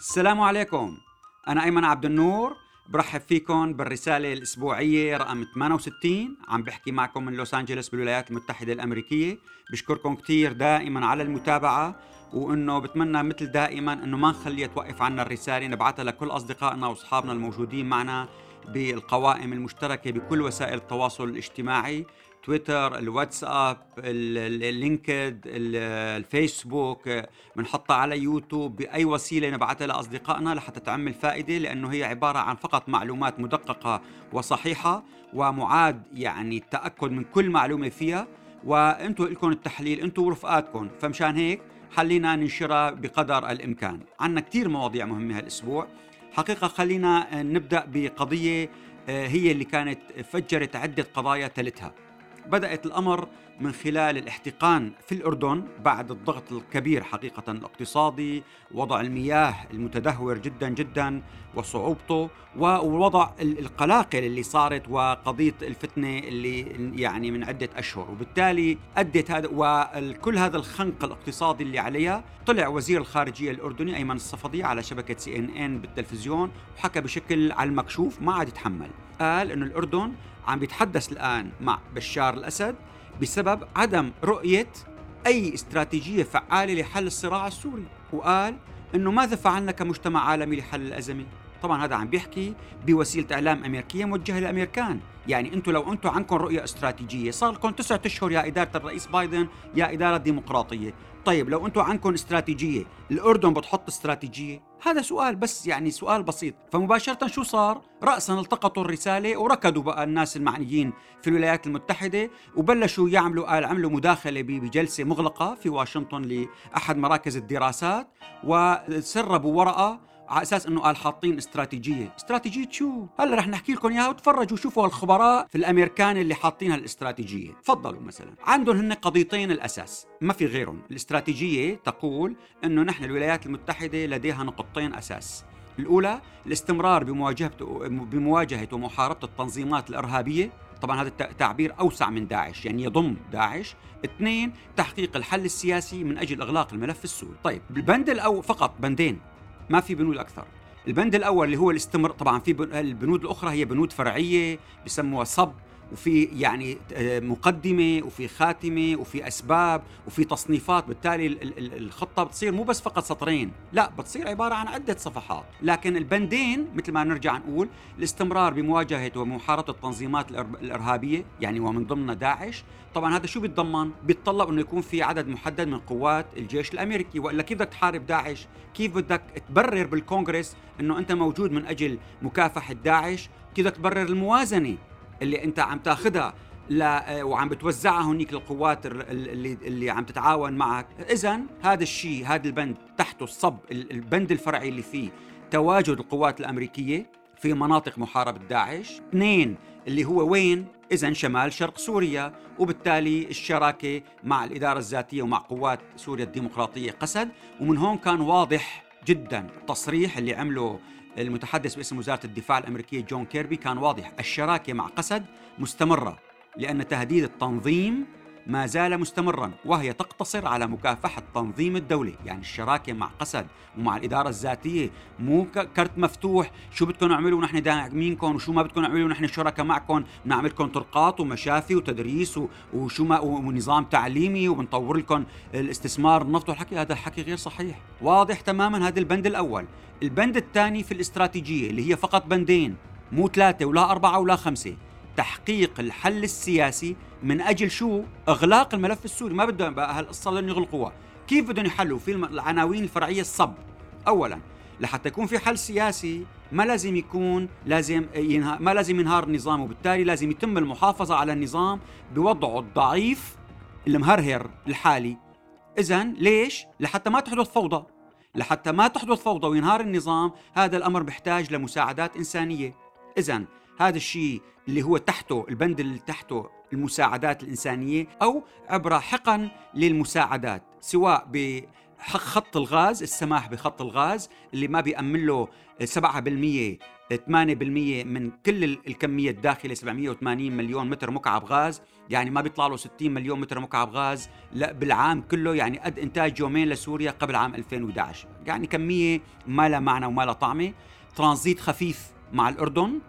السلام عليكم. أنا أيمن عبد النور برحب فيكم بالرسالة الأسبوعية رقم 68 عم بحكي معكم من لوس أنجلوس بالولايات المتحدة الأمريكية. بشكركم كثير دائما على المتابعة وإنه بتمنى مثل دائما إنه ما نخليها توقف عنا الرسالة نبعثها لكل أصدقائنا وأصحابنا الموجودين معنا بالقوائم المشتركة بكل وسائل التواصل الاجتماعي. تويتر الواتساب اللينكد الفيسبوك بنحطها على يوتيوب بأي وسيلة نبعثها لأصدقائنا لحتى تعمل فائده لأنه هي عبارة عن فقط معلومات مدققة وصحيحة ومعاد يعني التأكد من كل معلومة فيها. وأنتم لكم التحليل أنتم ورفقاتكم. فمشان هيك حلينا ننشرها بقدر الإمكان. عندنا كثير مواضيع مهمة هالأسبوع. حقيقة خلينا نبدأ بقضية آه، هي اللي كانت فجرت عدة قضايا تلتها. بدأت الأمر من خلال الاحتقان في الأردن بعد الضغط الكبير حقيقة الاقتصادي وضع المياه المتدهور جدا جدا وصعوبته ووضع القلاقل اللي صارت وقضية الفتنة اللي يعني من عدة أشهر. وبالتالي أدت هذا وكل هذا الخنق الاقتصادي اللي عليها طلع وزير الخارجية الأردني أيمن الصفدي على شبكة سي إن إن بالتلفزيون وحكى بشكل على المكشوف ما عاد يتحمل. قال أنه الأردن عم بيتحدث الآن مع بشار الأسد بسبب عدم رؤية أي استراتيجية فعالة لحل الصراع السوري. وقال أنه ماذا فعلنا كمجتمع عالمي لحل الأزمة؟ طبعا هذا عم بيحكي بوسيلة إعلام أمريكية موجهة للأمريكان. يعني أنتم لو أنتم عندكم رؤية استراتيجية صار لكم تسعة أشهر يا إدارة الرئيس بايدن يا إدارة ديمقراطيه طيب لو أنتم عندكم استراتيجية الأردن بتحط استراتيجية؟ هذا سؤال بس يعني سؤال بسيط. فمباشرة شو صار؟ راسا التقطوا الرسالة وركضوا بقى الناس المعنيين في الولايات المتحدة وبلشوا يعملوا قال عملوا مداخلة بجلسة مغلقة في واشنطن لأحد مراكز الدراسات وسربوا ورقة على أساس إنه قال حاطين استراتيجية، استراتيجية شو؟ هلأ رح نحكي لكم إياها وتفرجوا شوفوا الخبراء في الأمريكان اللي حاطين هالاستراتيجية، تفضلوا مثلا، عندهم هن قضيتين الأساس، ما في غيرهم، الاستراتيجية تقول إنه نحن الولايات المتحدة لديها نقطتين أساس، الأولى الاستمرار بمواجهة بمواجهة ومحاربة التنظيمات الإرهابية. طبعا هذا التعبير أوسع من داعش يعني يضم داعش. اثنين تحقيق الحل السياسي من أجل إغلاق الملف السوري طيب البند الأول فقط بندين. ما في بنود أكثر. البند الأول اللي هو الاستمر طبعا في البنود الأخرى هي بنود فرعية بسموها صب. وفي يعني آه، مقدمة وفي خاتمة وفي أسباب وفي تصنيفات. بالتالي الخطة بتصير مو بس فقط سطرين لا بتصير عبارة عن عدة صفحات. لكن البندين مثل ما نرجع نقول الاستمرار بمواجهة ومحاربة التنظيمات الإرهابية يعني ومن ضمنها داعش. طبعا هذا شو بيتضمن؟ بيتطلب إنه يكون في عدد محدد من قوات الجيش الأمريكي. وإلا كيف بدك تحارب داعش؟ كيف بدك تبرر بالكونغرس إنه أنت موجود من أجل مكافحة داعش؟ كيف بدك تبرر الموازنة؟ اللي انت عم تاخذها لا وعم بتوزعها هنيك للقوات اللي اللي عم تتعاون معك. اذا هذا الشيء هذا البند تحته الصب البند الفرعي اللي فيه تواجد القوات الأمريكية في مناطق محاربة داعش. اثنين اللي هو وين؟ اذا شمال شرق سوريا وبالتالي الشراكة مع الإدارة الذاتية ومع قوات سوريا الديمقراطية قسد. ومن هون كان واضح جدا التصريح اللي عمله المتحدث باسم وزارة الدفاع الأمريكية جون كيربي كان واضح الشراكة مع قسد مستمرة لأن تهديد التنظيم ما زال مستمرا وهي تقتصر على مكافحة تنظيم الدولة يعني الشراكة مع قسد ومع الإدارة الذاتية. مو كرت مفتوح شو بدكم نعملوا ونحن داعمينكم وشو ما بدكم نعملوا ونحن شركاء معكم. بنعملكم طرقات ومشافي وتدريس وشو ما ونظام تعليمي وبنطور لكم الاستثمار النفط والحكي. هذا الحكي غير صحيح. واضح تماما هذا البند الأول. البند الثاني في الاستراتيجية اللي هي فقط بندين مو ثلاثة ولا أربعة ولا خمسة. تحقيق الحل السياسي من أجل شو؟ إغلاق الملف السوري ما بدهم هالقصه لن يغلقوها، كيف بدهم يحلوا؟ في العناوين الفرعية الصب. اولا لحتى يكون في حل سياسي ما لازم يكون لازم ينها ما لازم ينهار النظام وبالتالي لازم يتم المحافظة على النظام بوضعه الضعيف المهرهر الحالي. اذا ليش؟ لحتى ما تحدث فوضى. لحتى ما تحدث فوضى وينهار النظام هذا الأمر بيحتاج لمساعدات إنسانية. اذا هذا الشيء اللي هو تحته البند اللي تحته المساعدات الإنسانية أو عبر حقن للمساعدات سواء خط الغاز السماح بخط الغاز اللي ما بيأمن له 7% 8% من كل الكمية الداخلة 780 مليون متر مكعب غاز يعني ما بيطلع له 60 مليون متر مكعب غاز لا بالعام كله يعني قد إنتاج يومين لسوريا قبل عام 2011 يعني كمية ما لها معنى وما لها طعمة. ترانزيت خفيف مع الأردن.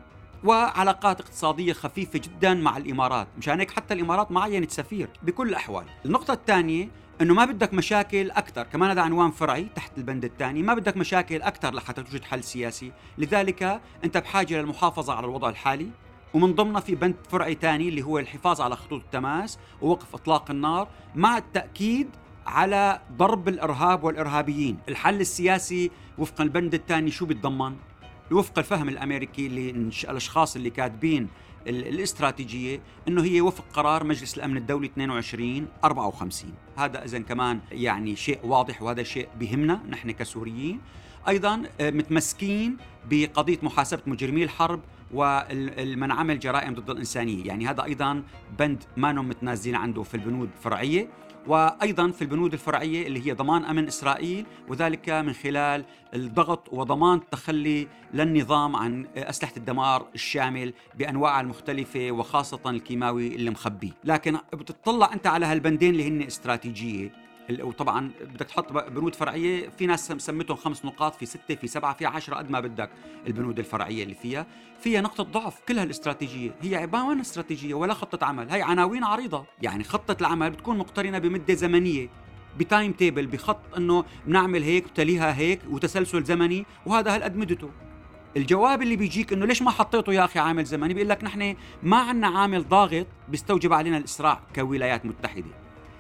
وعلاقات اقتصادية خفيفة جدا مع الإمارات مشان هيك حتى الإمارات ما عينت سفير بكل الأحوال. النقطة الثانية إنه ما بدك مشاكل أكثر كمان هذا عنوان فرعي تحت البند الثاني ما بدك مشاكل أكثر لحتى توجد حل سياسي. لذلك أنت بحاجة للمحافظه على الوضع الحالي ومن ضمنها في بند فرعي ثاني اللي هو الحفاظ على خطوط التماس ووقف إطلاق النار مع التأكيد على ضرب الإرهاب والإرهابيين، الحل السياسي وفق البند الثاني شو بيتضمن؟ وفق الفهم الأمريكي للاشخاص اللي كاتبين الاستراتيجية إنه هي وفق قرار مجلس الأمن الدولي 22 54 هذا اذا كمان يعني شيء واضح وهذا شيء بهمنا نحن كسوريين. أيضا آه، متمسكين بقضية محاسبة مجرمي الحرب ومن عمل جرائم ضد الإنسانية. يعني هذا أيضا بند ما متنازلين عنده في البنود الفرعيه وأيضا في البنود الفرعية اللي هي ضمان أمن إسرائيل وذلك من خلال الضغط وضمان التخلي للنظام عن أسلحة الدمار الشامل بانواعها المختلفه وخاصة الكيماوي اللي مخبيه، لكن بتطلع أنت على هالبندين اللي هن استراتيجية. وطبعا بدك تحط بنود فرعية في ناس سميتهم خمس نقاط في ستة في سبعة في عشرة قد ما بدك البنود الفرعية اللي فيها. فيها نقطة ضعف كلها الاستراتيجية. هي ما وين استراتيجية ولا خطة عمل هي عناوين عريضة. يعني خطة العمل بتكون مقترنة بمدة زمنية ب timetable بخط إنه بنعمل هيك وتليها هيك وتسلسل زمني وهذا هالقد مدته. الجواب اللي بيجيك إنه ليش ما حطيته يا أخي عامل زمني؟ بيقول لك نحن ما عندنا عامل ضاغط بيستوجب علينا الإسراع كولايات متحدة.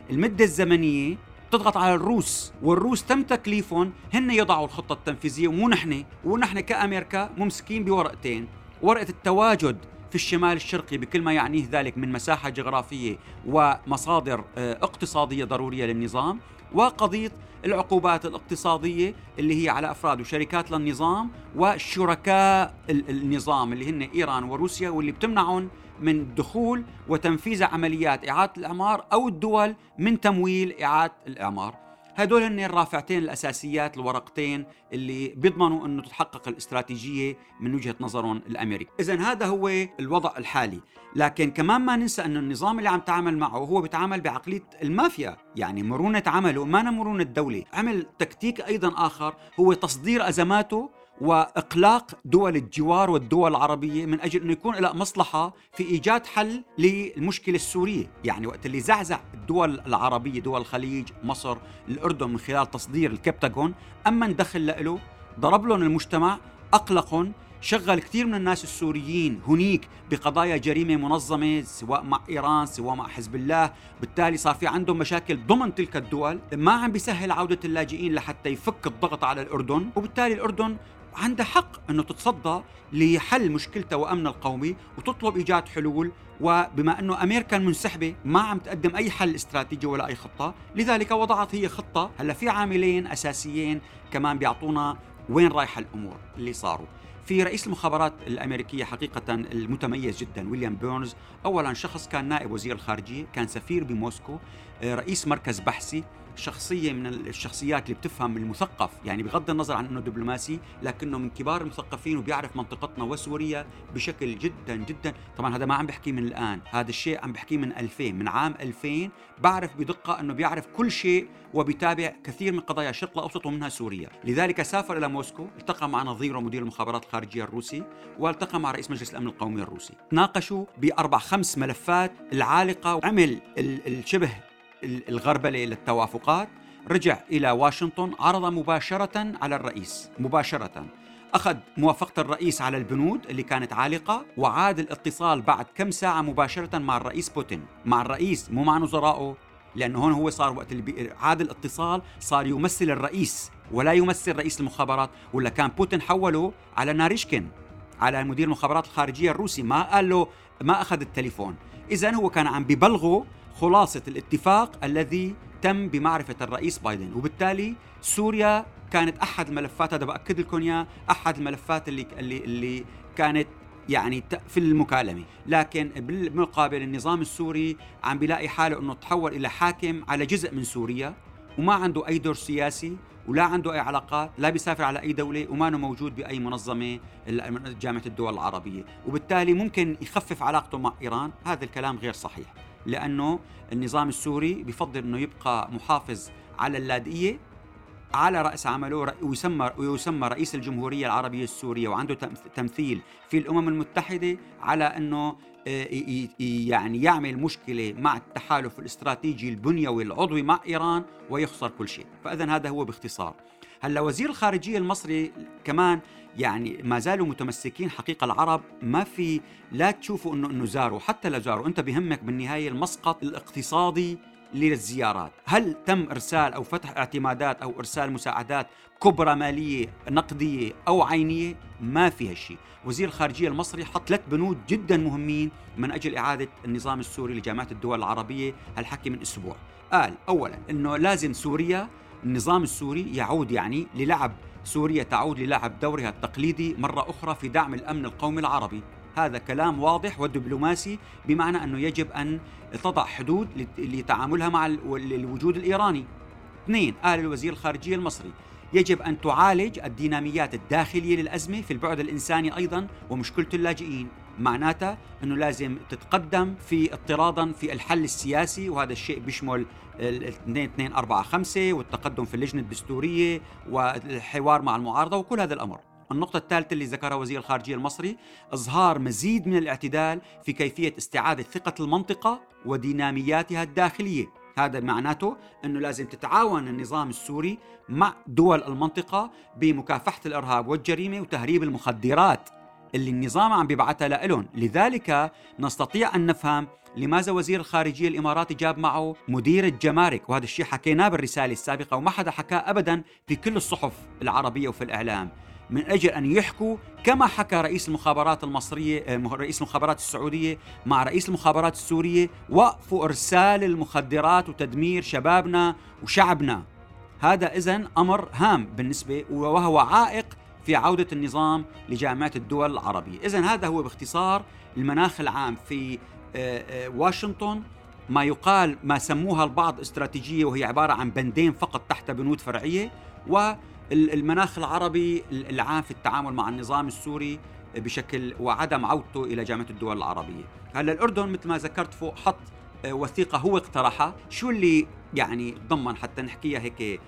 المدة الزمنية تضغط على الروس والروس تم تكليفهم هن يضعوا الخطة التنفيذية ومو نحن ونحن كأمريكا ممسكين بورقتين. ورقة التواجد في الشمال الشرقي بكل ما يعنيه ذلك من مساحة جغرافية ومصادر آه، اقتصادية ضرورية للنظام. وقضية العقوبات الاقتصادية اللي هي على أفراد وشركات للنظام وشركاء النظام اللي هن إيران وروسيا واللي بتمنعهم من دخول وتنفيذ عمليات إعادة الإعمار أو الدول من تمويل إعادة الإعمار. هدول هن الرافعتين الأساسيات الورقتين اللي بيضمنوا أنه تتحقق الاستراتيجية من وجهة نظرهم الأمريكي. إذا هذا هو الوضع الحالي. لكن كمان ما ننسى أنه النظام اللي عم تعامل معه هو بيتعامل بعقلية المافيا يعني مرونة عمله ما مرونة الدولة عمل تكتيك أيضا آخر هو تصدير أزماته وإقلاق دول الجوار والدول العربية من أجل إنه يكون لها مصلحة في إيجاد حل للمشكلة السورية، يعني وقت اللي زعزع الدول العربية دول الخليج، مصر، الأردن من خلال تصدير الكبتاغون، اما دخل له ضرب لهم المجتمع، أقلقهم، شغل كثير من الناس السوريين هنيك بقضايا جريمة منظمة سواء مع إيران سواء مع حزب الله، بالتالي صار في عندهم مشاكل ضمن تلك الدول، ما عم بيسهل عودة اللاجئين لحتى يفك الضغط على الأردن، وبالتالي الأردن عندها حق إنه تتصدى لحل مشكلتها وأمنها القومي وتطلب إيجاد حلول. وبما إنه أمريكا منسحبه ما عم تقدم أي حل استراتيجي ولا أي خطة لذلك وضعت هي خطة هلأ في عاملين أساسيين كمان بيعطونا وين رايحه الأمور اللي صاروا. في رئيس المخابرات الأمريكية حقيقة المتميز جدا ويليام بيرنز. اولا شخص كان نائب وزير الخارجية كان سفير بموسكو آه، رئيس مركز بحثي. شخصية من الشخصيات اللي بتفهم المثقف. يعني بغض النظر عن إنه دبلوماسي لكنه من كبار المثقفين وبيعرف منطقتنا وسوريا بشكل جدا جدا. طبعا هذا ما عم بحكي من الآن. هذا الشيء عم بحكيه من 2000 من عام 2000 بعرف بدقة إنه بيعرف كل شيء وبيتابع كثير من قضايا الشرق الأوسط ومنها سوريا. لذلك سافر إلى موسكو التقى مع نظيره مدير المخابرات الخارجية الروسي والتقى مع رئيس مجلس الأمن القومي الروسي. تناقشوا بأربع خمس ملفات العالقة وعمل الشبه الغربلة للتوافقات رجع إلى واشنطن عرض مباشرة على الرئيس. مباشرة. أخذ موافقة الرئيس على البنود اللي كانت عالقة وعاد الاتصال بعد كم ساعة مباشرة مع الرئيس بوتين. مع الرئيس مو مع نظرائه لأنه هون هو صار وقت اللي عاد الاتصال صار يمثل الرئيس ولا يمثل رئيس المخابرات. ولا كان بوتين حوله على ناريشكين على مدير المخابرات الخارجية الروسي ما قال له ما أخذ التليفون. إذا هو كان عم ببلغه خلاصة الاتفاق الذي تم بمعرفة الرئيس بايدن. وبالتالي سوريا كانت أحد الملفات هذا بأكد لكم إياه أحد الملفات اللي اللي اللي كانت يعني في المكالمة. لكن بالمقابل النظام السوري عم بيلاقي حاله أنه تحول إلى حاكم على جزء من سوريا وما عنده أي دور سياسي ولا عنده أي علاقات لا بيسافر على أي دولة وما موجود بأي منظمة جامعة الدول العربية. وبالتالي ممكن يخفف علاقته مع إيران. هذا الكلام غير صحيح. لأنه النظام السوري بفضل إنه يبقى محافظ على اللاذقيه على رأس عمله ويسمى ويسمى رئيس الجمهورية العربية السورية وعنده تمثيل في الأمم المتحدة على إنه آه، يعني يعمل مشكلة مع التحالف الاستراتيجي البنيوي العضوي مع إيران ويخسر كل شيء، فاذا هذا هو باختصار. هلا وزير الخارجية المصري كمان يعني ما زالوا متمسكين حقيقة العرب ما في لا تشوفوا انه إنه زاروا حتى لو زاروا. أنت بهمك بالنهاية المسقط الاقتصادي للزيارات. هل تم إرسال أو فتح اعتمادات أو إرسال مساعدات كبرى مالية نقدية أو عينية؟ ما في هالشيء وزير الخارجية المصري حط ثلاث بنود جدا مهمين من أجل إعادة النظام السوري لجامعة الدول العربية هالحكي من أسبوع. قال أولا أنه لازم سوريا النظام السوري يعود يعني للعب سوريا تعود للعب دورها التقليدي مرة أخرى في دعم الأمن القومي العربي. هذا كلام واضح ودبلوماسي بمعنى أنه يجب أن تضع حدود لتعاملها مع الوجود الإيراني. اثنين قال الوزير الخارجية المصري. يجب أن تعالج الديناميات الداخلية للأزمة في البعد الإنساني أيضا ومشكلة اللاجئين. معناتها أنه لازم تتقدم في اضطرادا في الحل السياسي وهذا الشيء بيشمل ال 2 2 4 5 والتقدم في اللجنة الدستورية والحوار مع المعارضة وكل هذا الأمر. النقطة الثالثة اللي ذكرها وزير الخارجية المصري إظهار مزيد من الاعتدال في كيفية استعادة ثقة المنطقة ودينامياتها الداخلية. هذا معناته أنه لازم تتعاون النظام السوري مع دول المنطقة بمكافحة الإرهاب والجريمة وتهريب المخدرات اللي النظام عم بيبعتها لهم لذلك نستطيع أن نفهم لماذا وزير الخارجية الإماراتي جاب معه مدير الجمارك؟ وهذا الشيء حكيناه بالرسالة السابقة وما حدا حكاه أبدا في كل الصحف العربية وفي الإعلام. من أجل أن يحكوا كما حكى رئيس المخابرات المصرية آه، رئيس المخابرات السعودية مع رئيس المخابرات السورية وقفوا إرسال المخدرات وتدمير شبابنا وشعبنا. هذا إذن أمر هام بالنسبة وهو عائق في عودة النظام لجامعة الدول العربية. إذا هذا هو باختصار المناخ العام في واشنطن ما يقال ما سموها البعض استراتيجية وهي عبارة عن بندين فقط تحت بنود فرعية و المناخ العربي العام في التعامل مع النظام السوري بشكل وعدم عودته إلى جامعة الدول العربية. هلأ الأردن مثل ما ذكرت فوق حط آه، وثيقة هو اقترحها، شو اللي يعني ضمن حتى نحكيها هيك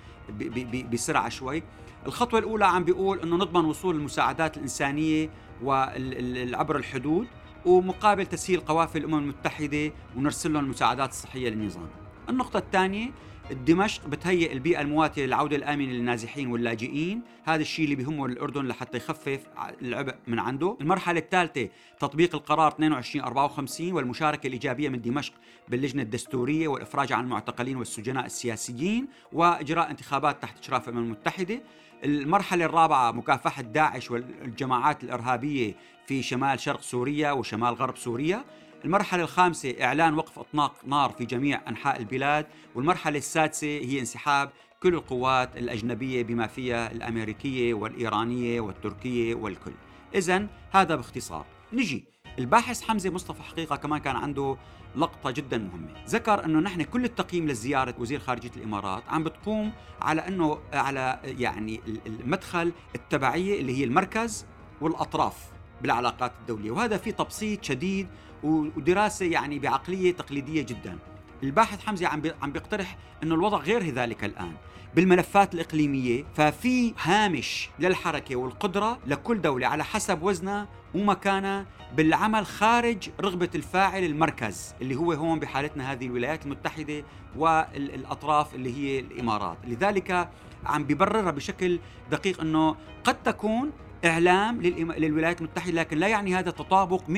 بسرعة شوي. الخطوة الأولى عم بيقول إنه نضمن وصول المساعدات الإنسانية وعبر الحدود ومقابل تسهيل قوافل الأمم المتحدة ونرسل لهم المساعدات الصحية للنظام. النقطة الثانية دمشق بتهيئ البيئة المواتية للعودة الآمنة للنازحين واللاجئين. هذا الشيء اللي بهمه الأردن لحتى يخفف العبء من عنده. المرحلة الثالثة تطبيق القرار 2254 والمشاركة الإيجابية من دمشق باللجنة الدستورية والإفراج عن المعتقلين والسجناء السياسيين وإجراء انتخابات تحت إشراف الأمم المتحدة. المرحلة الرابعة مكافحة داعش والجماعات الإرهابية في شمال شرق سوريا وشمال غرب سوريا. المرحلة الخامسة إعلان وقف إطلاق نار في جميع أنحاء البلاد والمرحلة السادسة هي انسحاب كل القوات الأجنبية بما فيها الأمريكية والإيرانية والتركية والكل. إذا هذا باختصار. نجي. الباحث حمزة مصطفى حقيقة كمان كان عنده لقطة جدا مهمة. ذكر أنه نحن كل التقييم لزيارة وزير خارجية الإمارات عم بتقوم على أنه على يعني المدخل التبعية اللي هي المركز والأطراف. بالعلاقات الدولية وهذا في تبسيط شديد ودراسة يعني بعقلية تقليدية جدا. الباحث حمزة عم عم بيقترح إنه الوضع غير ذلك الآن بالملفات الإقليمية ففي هامش للحركة والقدرة لكل دولة على حسب وزنها ومكانها بالعمل خارج رغبة الفاعل المركز اللي هو هون بحالتنا هذه الولايات المتحدة والأطراف اللي هي الإمارات. لذلك عم ببررها بشكل دقيق أنه قد تكون إعلام للولايات المتحدة لكن لا يعني هذا تطابق 100%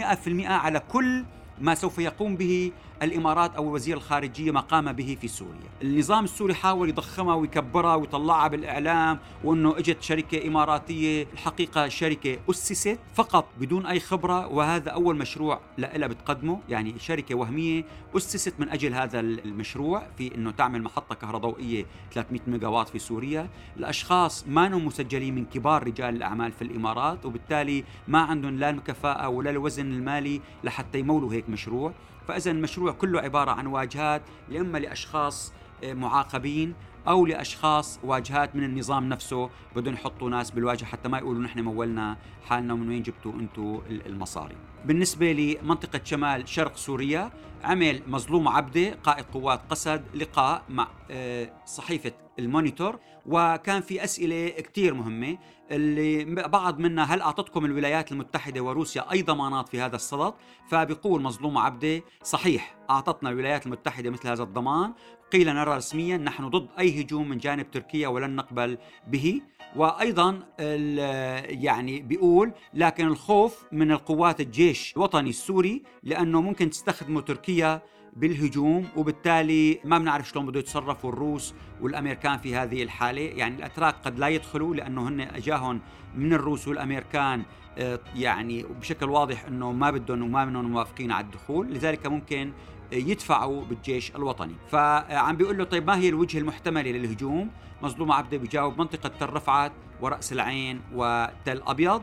على كل ما سوف يقوم به الإمارات أو وزير الخارجية ما قام به في سوريا، النظام السوري حاول يضخمها ويكبرها ويطلعها بالإعلام وأنه إجت شركة إماراتية، الحقيقة شركة أسست فقط بدون أي خبرة وهذا أول مشروع لها بتقدمه، يعني شركة وهمية أسست من أجل هذا المشروع في أنه تعمل محطة كهربائية 300 ميجا واط في سوريا، الأشخاص ما مسجلين من كبار رجال الأعمال في الإمارات وبالتالي ما عندهم لا الكفاءه ولا الوزن المالي لحتى يمولوا هيك مشروع. فإذا المشروع كله عبارة عن واجهات إما لأشخاص آه، معاقبين أو لأشخاص واجهات من النظام نفسه بدهم يحطوا ناس بالواجهة حتى ما يقولوا نحن مولنا حالنا ومن وين جبتوا أنتم المصاري. بالنسبة لمنطقة شمال شرق سوريا عمل مظلوم عبده قائد قوات قسد لقاء مع آه، صحيفة المونيتور وكان في أسئلة كثير مهمة اللي بعض منها هل أعطتكم الولايات المتحدة وروسيا اي ضمانات في هذا الصدد؟ فبيقول مظلوم عبده صحيح أعطتنا الولايات المتحدة مثل هذا الضمان قيل نرى رسميا نحن ضد أي هجوم من جانب تركيا ولن نقبل به. وأيضا يعني بيقول لكن الخوف من القوات الجيش الوطني السوري لأنه ممكن تستخدمه تركيا بالهجوم وبالتالي ما بنعرف شلون بده يتصرفوا الروس والأمريكان في هذه الحالة. يعني الأتراك قد لا يدخلوا لأنه هن أجاهم من الروس والأمريكان آه، يعني بشكل واضح إنه ما بدهم وما منهم موافقين على الدخول. لذلك ممكن يدفعوا بالجيش الوطني. فعم بيقول له طيب ما هي الوجهة المحتملة للهجوم؟ مظلوم عبده بيجاوب منطقة تل رفعت ورأس العين وتل أبيض.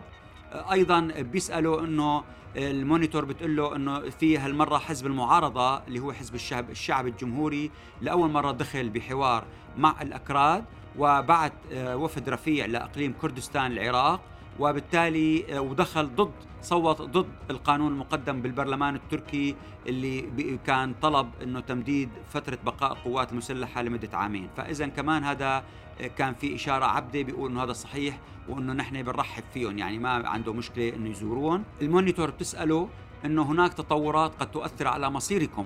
أيضا بيسأله أنه المونيتور بتقول له إنه في هالمرة حزب المعارضة اللي هو حزب الشعب الشعب الجمهوري لأول مرة دخل بحوار مع الأكراد وبعث آه، وفد رفيع لإقليم كردستان العراق. وبالتالي آه، ودخل ضد صوت ضد القانون المقدم بالبرلمان التركي اللي كان طلب إنه تمديد فترة بقاء القوات المسلحة لمدة عامين، فاذا كمان هذا آه، كان في إشارة عبدة بيقول إنه هذا صحيح وإنه نحن بنرحب فيهم. يعني ما عنده مشكلة إنه يزورون، المونيتور بتسأله انه هناك تطورات قد تؤثر على مصيركم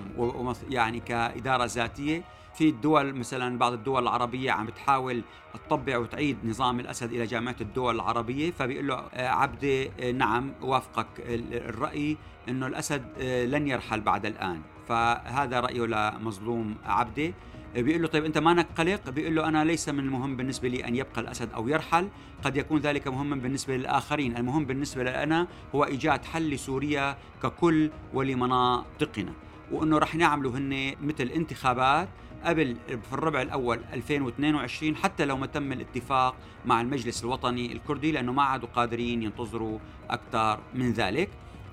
يعني كإدارة ذاتية. في الدول مثلا بعض الدول العربية عم بتحاول تطبع وتعيد نظام الأسد إلى جامعة الدول العربية فبيقول له آه، عبدة آه، نعم وافقك الرأي أنه الأسد آه، لن يرحل بعد الآن. فهذا رأيه لمظلوم عبده بيقول له طيب أنت مانك قلق؟ بيقول له أنا ليس من المهم بالنسبة لي أن يبقى الأسد أو يرحل. قد يكون ذلك مهما بالنسبة للآخرين. المهم بالنسبة لنا هو إيجاد حل لسوريا ككل ولمناطقنا. وأنه رح نعملوا هن مثل انتخابات قبل في الربع الأول 2022 حتى لو ما تم الاتفاق مع المجلس الوطني الكردي لأنه ما عادوا قادرين ينتظروا أكثر من ذلك.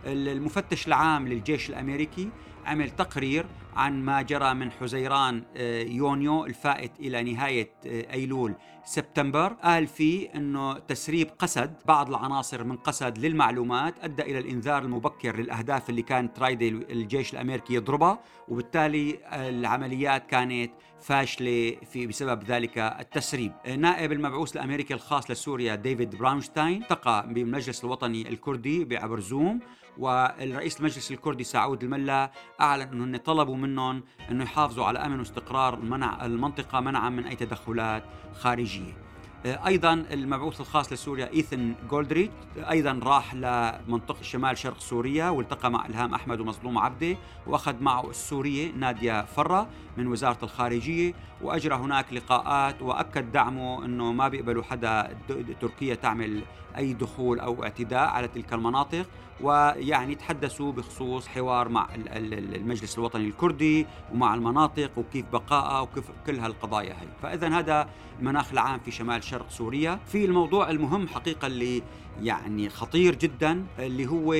المفتش العام للجيش الأمريكي عمل تقرير عن ما جرى من حزيران آه، يونيو الفائت إلى نهاية آه، أيلول سبتمبر قال فيه إنه تسريب قسد بعض العناصر من قسد للمعلومات أدى إلى الإنذار المبكر للأهداف اللي كانت رايده الجيش الأمريكي يضربها وبالتالي العمليات كانت فاشلة في بسبب ذلك التسريب. نائب المبعوث الأمريكي الخاص لسوريا ديفيد براونشتاين التقى بالمجلس الوطني الكردي بعبر Zoom والرئيس المجلس الكردي سعود الملا أعلن إنه طلبوا منهم إنه يحافظوا على أمن واستقرار منع المنطقة منعا من أي تدخلات خارجية. أيضا المبعوث الخاص لسوريا إيثن جولدريت أيضا راح لمنطقة شمال شرق سوريا والتقى مع إلهام أحمد ومظلوم عبده وأخذ معه السورية نادية فرة من وزارة الخارجية وأجرى هناك لقاءات وأكد دعمه إنه ما بيقبلوا حدا تركيا تعمل أي دخول أو اعتداء على تلك المناطق ويعني تحدثوا بخصوص حوار مع المجلس الوطني الكردي ومع المناطق وكيف بقائها وكيف كل هالقضايا هي. فاذا هذا المناخ العام في شمال شرق سوريا. في الموضوع المهم حقيقة اللي يعني خطير جدا اللي هو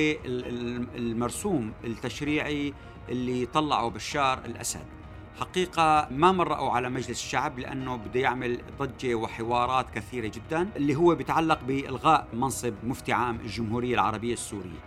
المرسوم التشريعي اللي طلعه بشار الأسد. حقيقة ما مرقوا على مجلس الشعب لأنه بده يعمل ضجة وحوارات كثيرة جدا اللي هو بيتعلق بإلغاء منصب مفتي عام الجمهورية العربية السورية.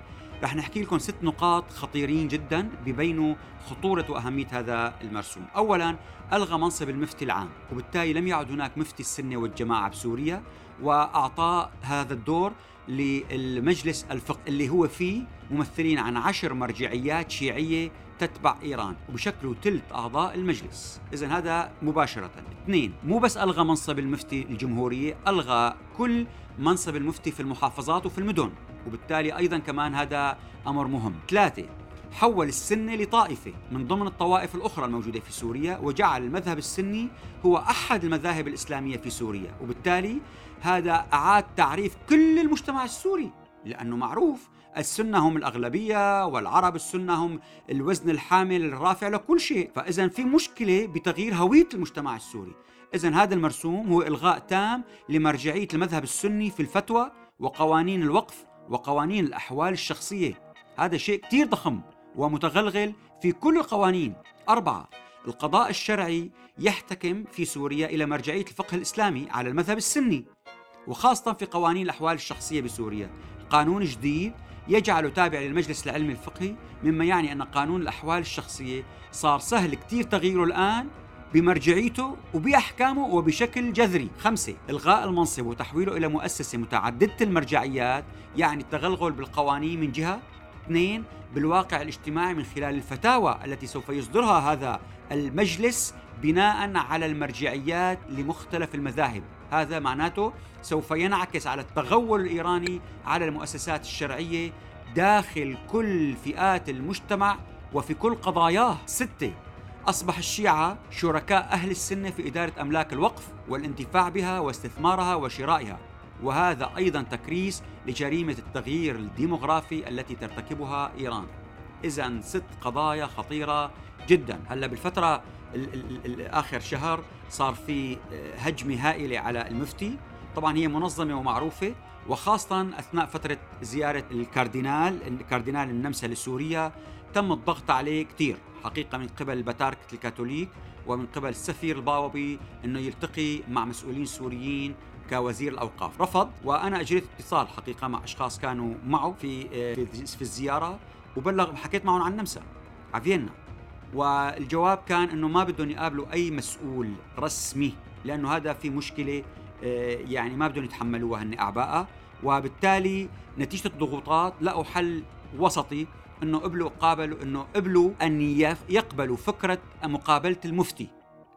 رح نحكي لكم ست نقاط خطيرين جدا ببينوا خطورة وأهمية هذا المرسوم. أولا ألغى منصب المفتي العام وبالتالي لم يعد هناك مفتي السنة والجماعة بسوريا وأعطاه هذا الدور للمجلس الفقه اللي هو فيه ممثلين عن عشر مرجعيات شيعية تتبع إيران وبشكلوا ثلث أعضاء المجلس. إذا هذا مباشرة. اثنين مو بس ألغى منصب المفتي الجمهورية ألغى كل منصب المفتي في المحافظات وفي المدن وبالتالي أيضا كمان هذا أمر مهم. ثلاثة حول السنة لطائفة من ضمن الطوائف الأخرى الموجودة في سوريا وجعل المذهب السني هو أحد المذاهب الإسلامية في سوريا. وبالتالي هذا أعاد تعريف كل المجتمع السوري لأنه معروف السنة هم الأغلبية والعرب السنة هم الوزن الحامل الرافع لكل شيء. فإذا في مشكلة بتغيير هوية المجتمع السوري. إذا هذا المرسوم هو إلغاء تام لمرجعية المذهب السني في الفتوى وقوانين الوقف وقوانين الأحوال الشخصية. هذا شيء كثير ضخم. ومتغلغل في كل القوانين. أربعة القضاء الشرعي يحتكم في سوريا إلى مرجعية الفقه الإسلامي على المذهب السني وخاصة في قوانين الأحوال الشخصية بسوريا. قانون جديد يجعل تابع للمجلس العلمي الفقهي مما يعني أن قانون الأحوال الشخصية صار سهل كتير تغييره الآن بمرجعيته وبأحكامه وبشكل جذري. خمسة إلغاء المنصب وتحويله إلى مؤسسة متعددة المرجعيات يعني التغلغل بالقوانين من جهة اثنين بالواقع الاجتماعي من خلال الفتاوى التي سوف يصدرها هذا المجلس بناء على المرجعيات لمختلف المذاهب. هذا معناته سوف ينعكس على التغول الإيراني على المؤسسات الشرعية داخل كل فئات المجتمع وفي كل قضاياه. ستة أصبح الشيعة شركاء أهل السنة في إدارة أملاك الوقف والانتفاع بها واستثمارها وشرائها. وهذا أيضا تكريس لجريمة التغيير الديمغرافي التي ترتكبها إيران. إذا ست قضايا خطيرة جدا. هلأ بالفترة آخر شهر صار في هجمة هائلة على المفتي. طبعا هي منظمة ومعروفة وخاصة أثناء فترة زيارة الكاردينال الكاردينال النمسا لسوريا تم الضغط عليه كثير حقيقة من قبل بتاركة الكاثوليك ومن قبل السفير البابوي أنه يلتقي مع مسؤولين سوريين كوزير الأوقاف. رفض وأنا أجريت اتصال حقيقة مع أشخاص كانوا معه في في الزيارة وبلغ حكيت معهم عن نمسا على فيينا. والجواب كان إنه ما بدهم يقابلوا أي مسؤول رسمي لأنه هذا في مشكلة آه، يعني ما بدهم يتحملوها هن اعباءها وبالتالي نتيجة الضغوطات لقوا حل وسطي إنه قبلوا قابلوا إنه قبلوا أن يقبلوا فكرة مقابلة المفتي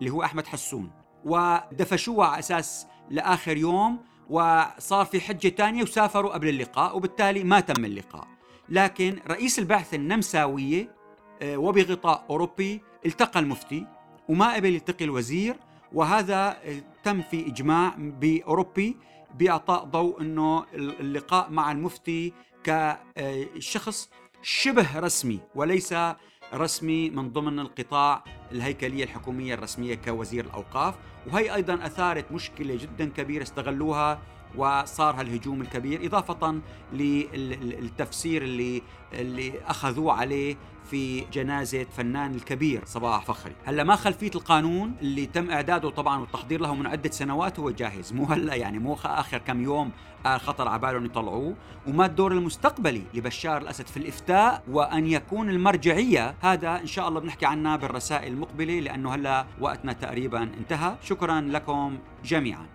اللي هو أحمد حسون. ودفشوها على أساس لآخر يوم وصار في حجة ثانية وسافروا قبل اللقاء وبالتالي ما تم اللقاء. لكن رئيس البعثه النمساوية آه، وبغطاء أوروبي التقى المفتي وما قبل يلتقي الوزير وهذا آه، تم في إجماع بأوروبي بأعطاء ضوء إنه اللقاء مع المفتي كشخص شبه رسمي وليس رسمي من ضمن القطاع الهيكلية الحكومية الرسمية كوزير الأوقاف وهي أيضا أثارت مشكلة جدا كبيرة استغلوها وصار هالهجوم الكبير إضافة للتفسير اللي اللي أخذوه عليه في جنازة فنان الكبير صباح فخري. هلأ ما خلفية القانون اللي تم إعداده طبعا والتحضير له من عدة سنوات هو جاهز. مو هلأ يعني مو آخر كم يوم خطر على بالهم يطلعوه. وما الدور المستقبلي لبشار الأسد في الإفتاء وأن يكون المرجعية هذا إن شاء الله بنحكي عنها بالرسائل المقبلة لأنه هلأ وقتنا تقريبا انتهى. شكرا لكم جميعا.